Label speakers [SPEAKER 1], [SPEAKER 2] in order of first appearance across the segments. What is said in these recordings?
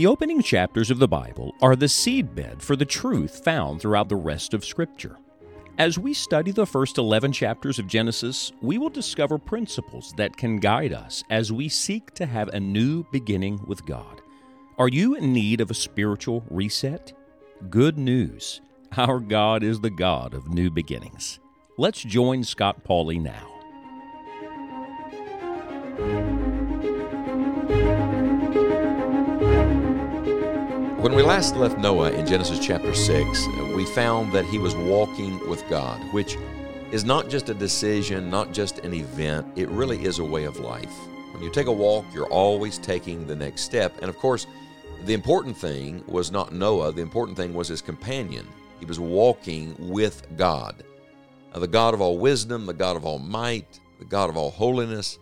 [SPEAKER 1] The opening chapters of the Bible are the seedbed for the truth found throughout the rest of Scripture. As we study the first 11 chapters of Genesis, we will discover principles that can guide us as we seek to have a new beginning with God. Are you in need of a spiritual reset? Good news. Our God is the God of new beginnings. Let's join Scott Pauley now.
[SPEAKER 2] When we last left Noah in Genesis chapter 6, we found that he was walking with God, which is not just a decision, not just an event, it really is a way of life. When you take a walk, you're always taking the next step. And of course, the important thing was not Noah, the important thing was his companion. He was walking with God. the God of all wisdom, the God of all might, the God of all holiness.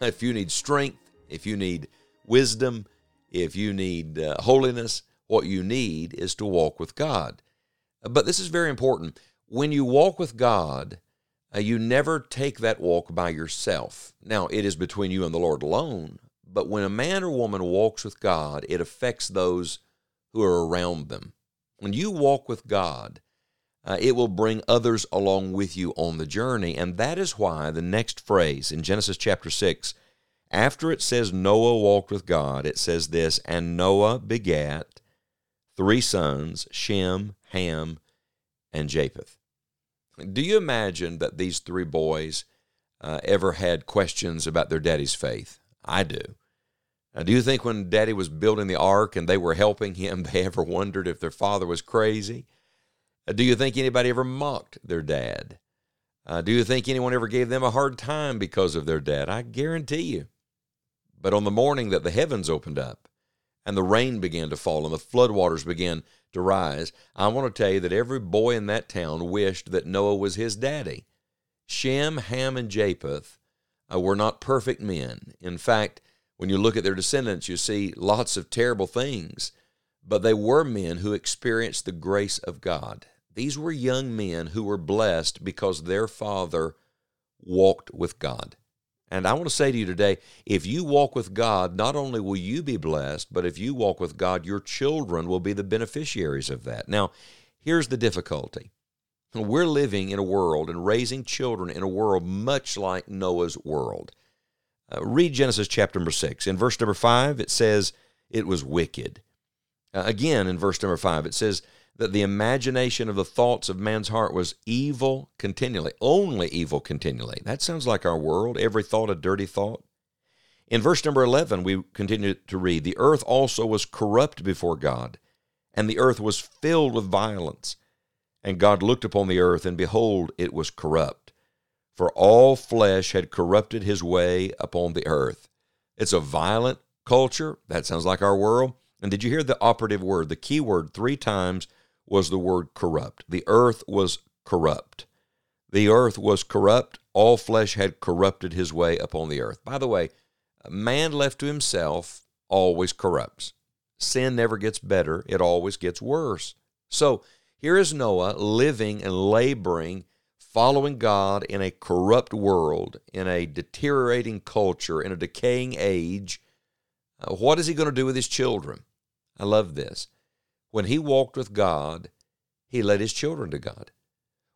[SPEAKER 2] If you need strength, if you need wisdom, if you need uh, holiness, what you need is to walk with God. But this is very important. When you walk with God, uh, you never take that walk by yourself. Now, it is between you and the Lord alone, but when a man or woman walks with God, it affects those who are around them. When you walk with God, uh, it will bring others along with you on the journey. And that is why the next phrase in Genesis chapter 6, after it says Noah walked with God, it says this, and Noah begat three sons Shem, Ham, and Japheth. Do you imagine that these three boys uh, ever had questions about their daddy's faith? I do. Now, do you think when daddy was building the ark and they were helping him, they ever wondered if their father was crazy? Uh, do you think anybody ever mocked their dad? Uh, do you think anyone ever gave them a hard time because of their dad? I guarantee you. But on the morning that the heavens opened up and the rain began to fall and the floodwaters began to rise, I want to tell you that every boy in that town wished that Noah was his daddy. Shem, Ham, and Japheth uh, were not perfect men. In fact, when you look at their descendants, you see lots of terrible things, but they were men who experienced the grace of God. These were young men who were blessed because their father walked with God. And I want to say to you today if you walk with God, not only will you be blessed, but if you walk with God, your children will be the beneficiaries of that. Now, here's the difficulty we're living in a world and raising children in a world much like Noah's world. Uh, read Genesis chapter number 6. In verse number 5, it says, It was wicked. Uh, again, in verse number 5, it says, that the imagination of the thoughts of man's heart was evil continually, only evil continually. That sounds like our world, every thought a dirty thought. In verse number 11, we continue to read, The earth also was corrupt before God, and the earth was filled with violence. And God looked upon the earth, and behold, it was corrupt. For all flesh had corrupted his way upon the earth. It's a violent culture. That sounds like our world. And did you hear the operative word, the key word, three times was the word corrupt. The earth was corrupt. The earth was corrupt. All flesh had corrupted his way upon the earth. By the way, man left to himself always corrupts. Sin never gets better, it always gets worse. So here is Noah living and laboring, following God in a corrupt world, in a deteriorating culture, in a decaying age. Uh, what is he going to do with his children? I love this. When he walked with God, he led his children to God.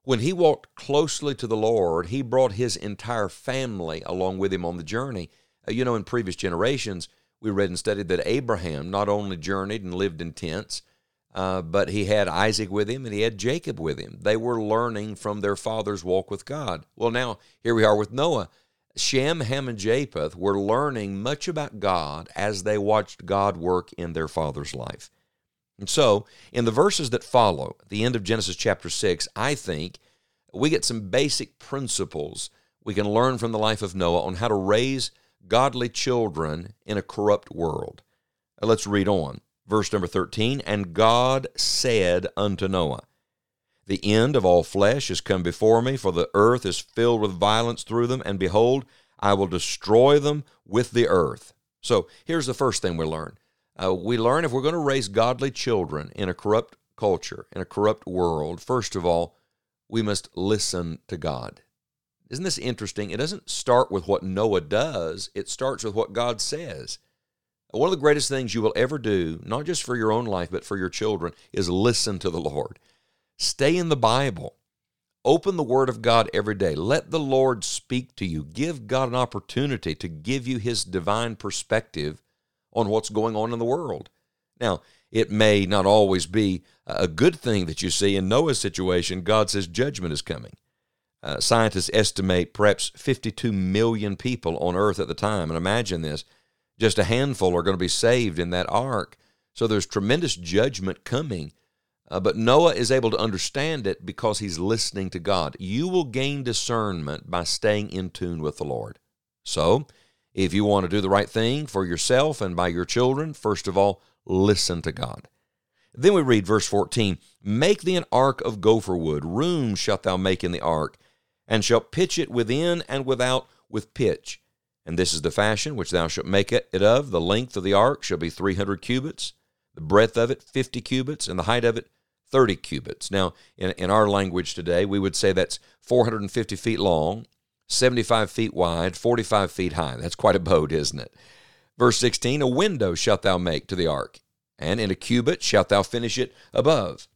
[SPEAKER 2] When he walked closely to the Lord, he brought his entire family along with him on the journey. Uh, you know, in previous generations, we read and studied that Abraham not only journeyed and lived in tents, uh, but he had Isaac with him and he had Jacob with him. They were learning from their father's walk with God. Well, now here we are with Noah. Shem, Ham, and Japheth were learning much about God as they watched God work in their father's life. And so, in the verses that follow, the end of Genesis chapter 6, I think we get some basic principles we can learn from the life of Noah on how to raise godly children in a corrupt world. Let's read on. Verse number 13 And God said unto Noah, The end of all flesh is come before me, for the earth is filled with violence through them, and behold, I will destroy them with the earth. So here's the first thing we learn uh, we learn if we're going to raise godly children in a corrupt culture, in a corrupt world, first of all, we must listen to God. Isn't this interesting? It doesn't start with what Noah does, it starts with what God says. One of the greatest things you will ever do, not just for your own life, but for your children, is listen to the Lord. Stay in the Bible. Open the Word of God every day. Let the Lord speak to you. Give God an opportunity to give you His divine perspective on what's going on in the world. Now, it may not always be a good thing that you see. In Noah's situation, God says judgment is coming. Uh, scientists estimate perhaps 52 million people on earth at the time. And imagine this just a handful are going to be saved in that ark. So there's tremendous judgment coming. Uh, but Noah is able to understand it because he's listening to God. You will gain discernment by staying in tune with the Lord. So, if you want to do the right thing for yourself and by your children, first of all, listen to God. Then we read verse 14 Make thee an ark of gopher wood, room shalt thou make in the ark, and shalt pitch it within and without with pitch. And this is the fashion which thou shalt make it of. The length of the ark shall be three hundred cubits, the breadth of it fifty cubits, and the height of it thirty cubits. Now, in, in our language today, we would say that's 450 feet long, 75 feet wide, 45 feet high. That's quite a boat, isn't it? Verse 16 A window shalt thou make to the ark, and in a cubit shalt thou finish it above.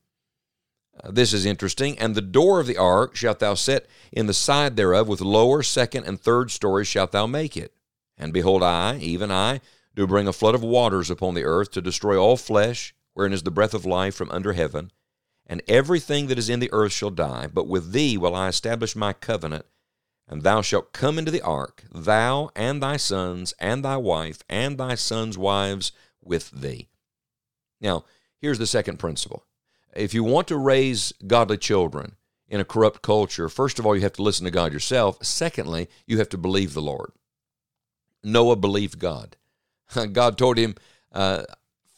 [SPEAKER 2] Uh, this is interesting. And the door of the ark shalt thou set in the side thereof, with lower, second, and third stories shalt thou make it. And behold, I, even I, do bring a flood of waters upon the earth to destroy all flesh, wherein is the breath of life from under heaven. And everything that is in the earth shall die. But with thee will I establish my covenant. And thou shalt come into the ark, thou and thy sons, and thy wife, and thy sons' wives with thee. Now, here's the second principle if you want to raise godly children in a corrupt culture, first of all, you have to listen to God yourself. Secondly, you have to believe the Lord. Noah believed God. God told him, uh,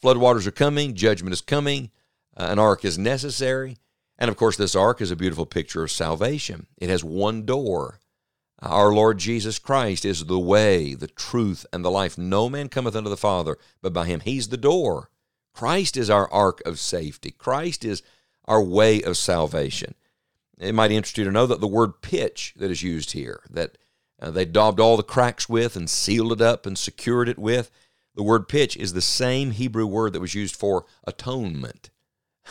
[SPEAKER 2] floodwaters are coming, judgment is coming, uh, an ark is necessary. And of course, this ark is a beautiful picture of salvation. It has one door. Our Lord Jesus Christ is the way, the truth, and the life. No man cometh unto the Father but by him. He's the door. Christ is our ark of safety. Christ is our way of salvation. It might interest you to know that the word pitch that is used here, that uh, they daubed all the cracks with and sealed it up and secured it with, the word pitch is the same Hebrew word that was used for atonement.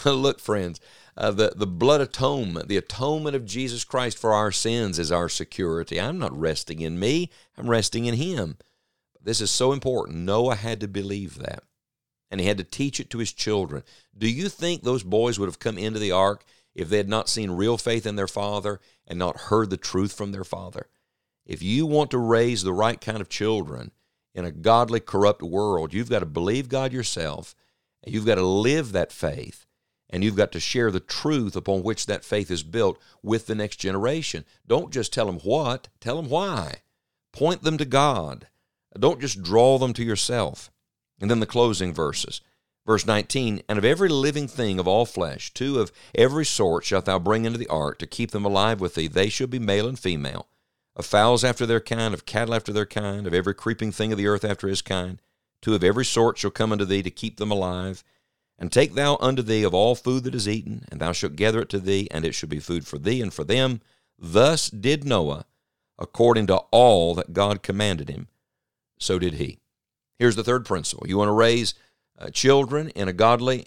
[SPEAKER 2] Look, friends, uh, the, the blood atonement, the atonement of Jesus Christ for our sins is our security. I'm not resting in me, I'm resting in Him. This is so important. Noah had to believe that and he had to teach it to his children. Do you think those boys would have come into the ark if they had not seen real faith in their father and not heard the truth from their father? If you want to raise the right kind of children in a godly, corrupt world, you've got to believe God yourself, and you've got to live that faith, and you've got to share the truth upon which that faith is built with the next generation. Don't just tell them what, tell them why. Point them to God. Don't just draw them to yourself. And then the closing verses. Verse 19, And of every living thing of all flesh, two of every sort shalt thou bring into the ark to keep them alive with thee. They shall be male and female. Of fowls after their kind, of cattle after their kind, of every creeping thing of the earth after his kind. Two of every sort shall come unto thee to keep them alive. And take thou unto thee of all food that is eaten, and thou shalt gather it to thee, and it shall be food for thee and for them. Thus did Noah, according to all that God commanded him, so did he. Here's the third principle you want to raise uh, children in a godly,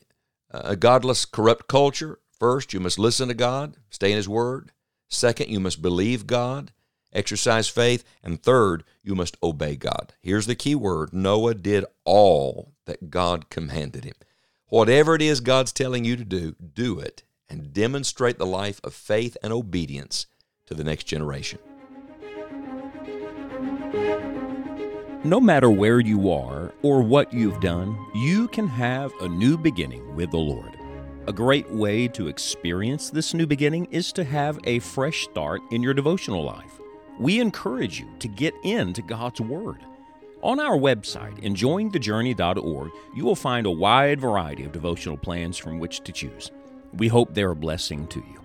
[SPEAKER 2] uh, a godless, corrupt culture. First, you must listen to God, stay in His Word. Second, you must believe God, exercise faith. And third, you must obey God. Here's the key word Noah did all that God commanded him. Whatever it is God's telling you to do, do it and demonstrate the life of faith and obedience to the next generation.
[SPEAKER 1] No matter where you are or what you've done, you can have a new beginning with the Lord. A great way to experience this new beginning is to have a fresh start in your devotional life. We encourage you to get into God's Word. On our website, enjoyingthejourney.org, you will find a wide variety of devotional plans from which to choose. We hope they're a blessing to you.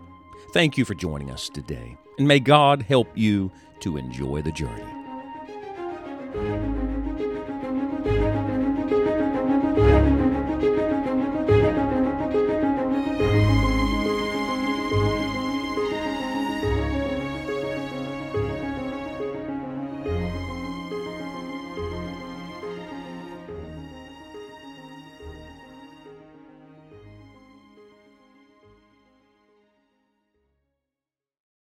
[SPEAKER 1] Thank you for joining us today, and may God help you to enjoy the journey.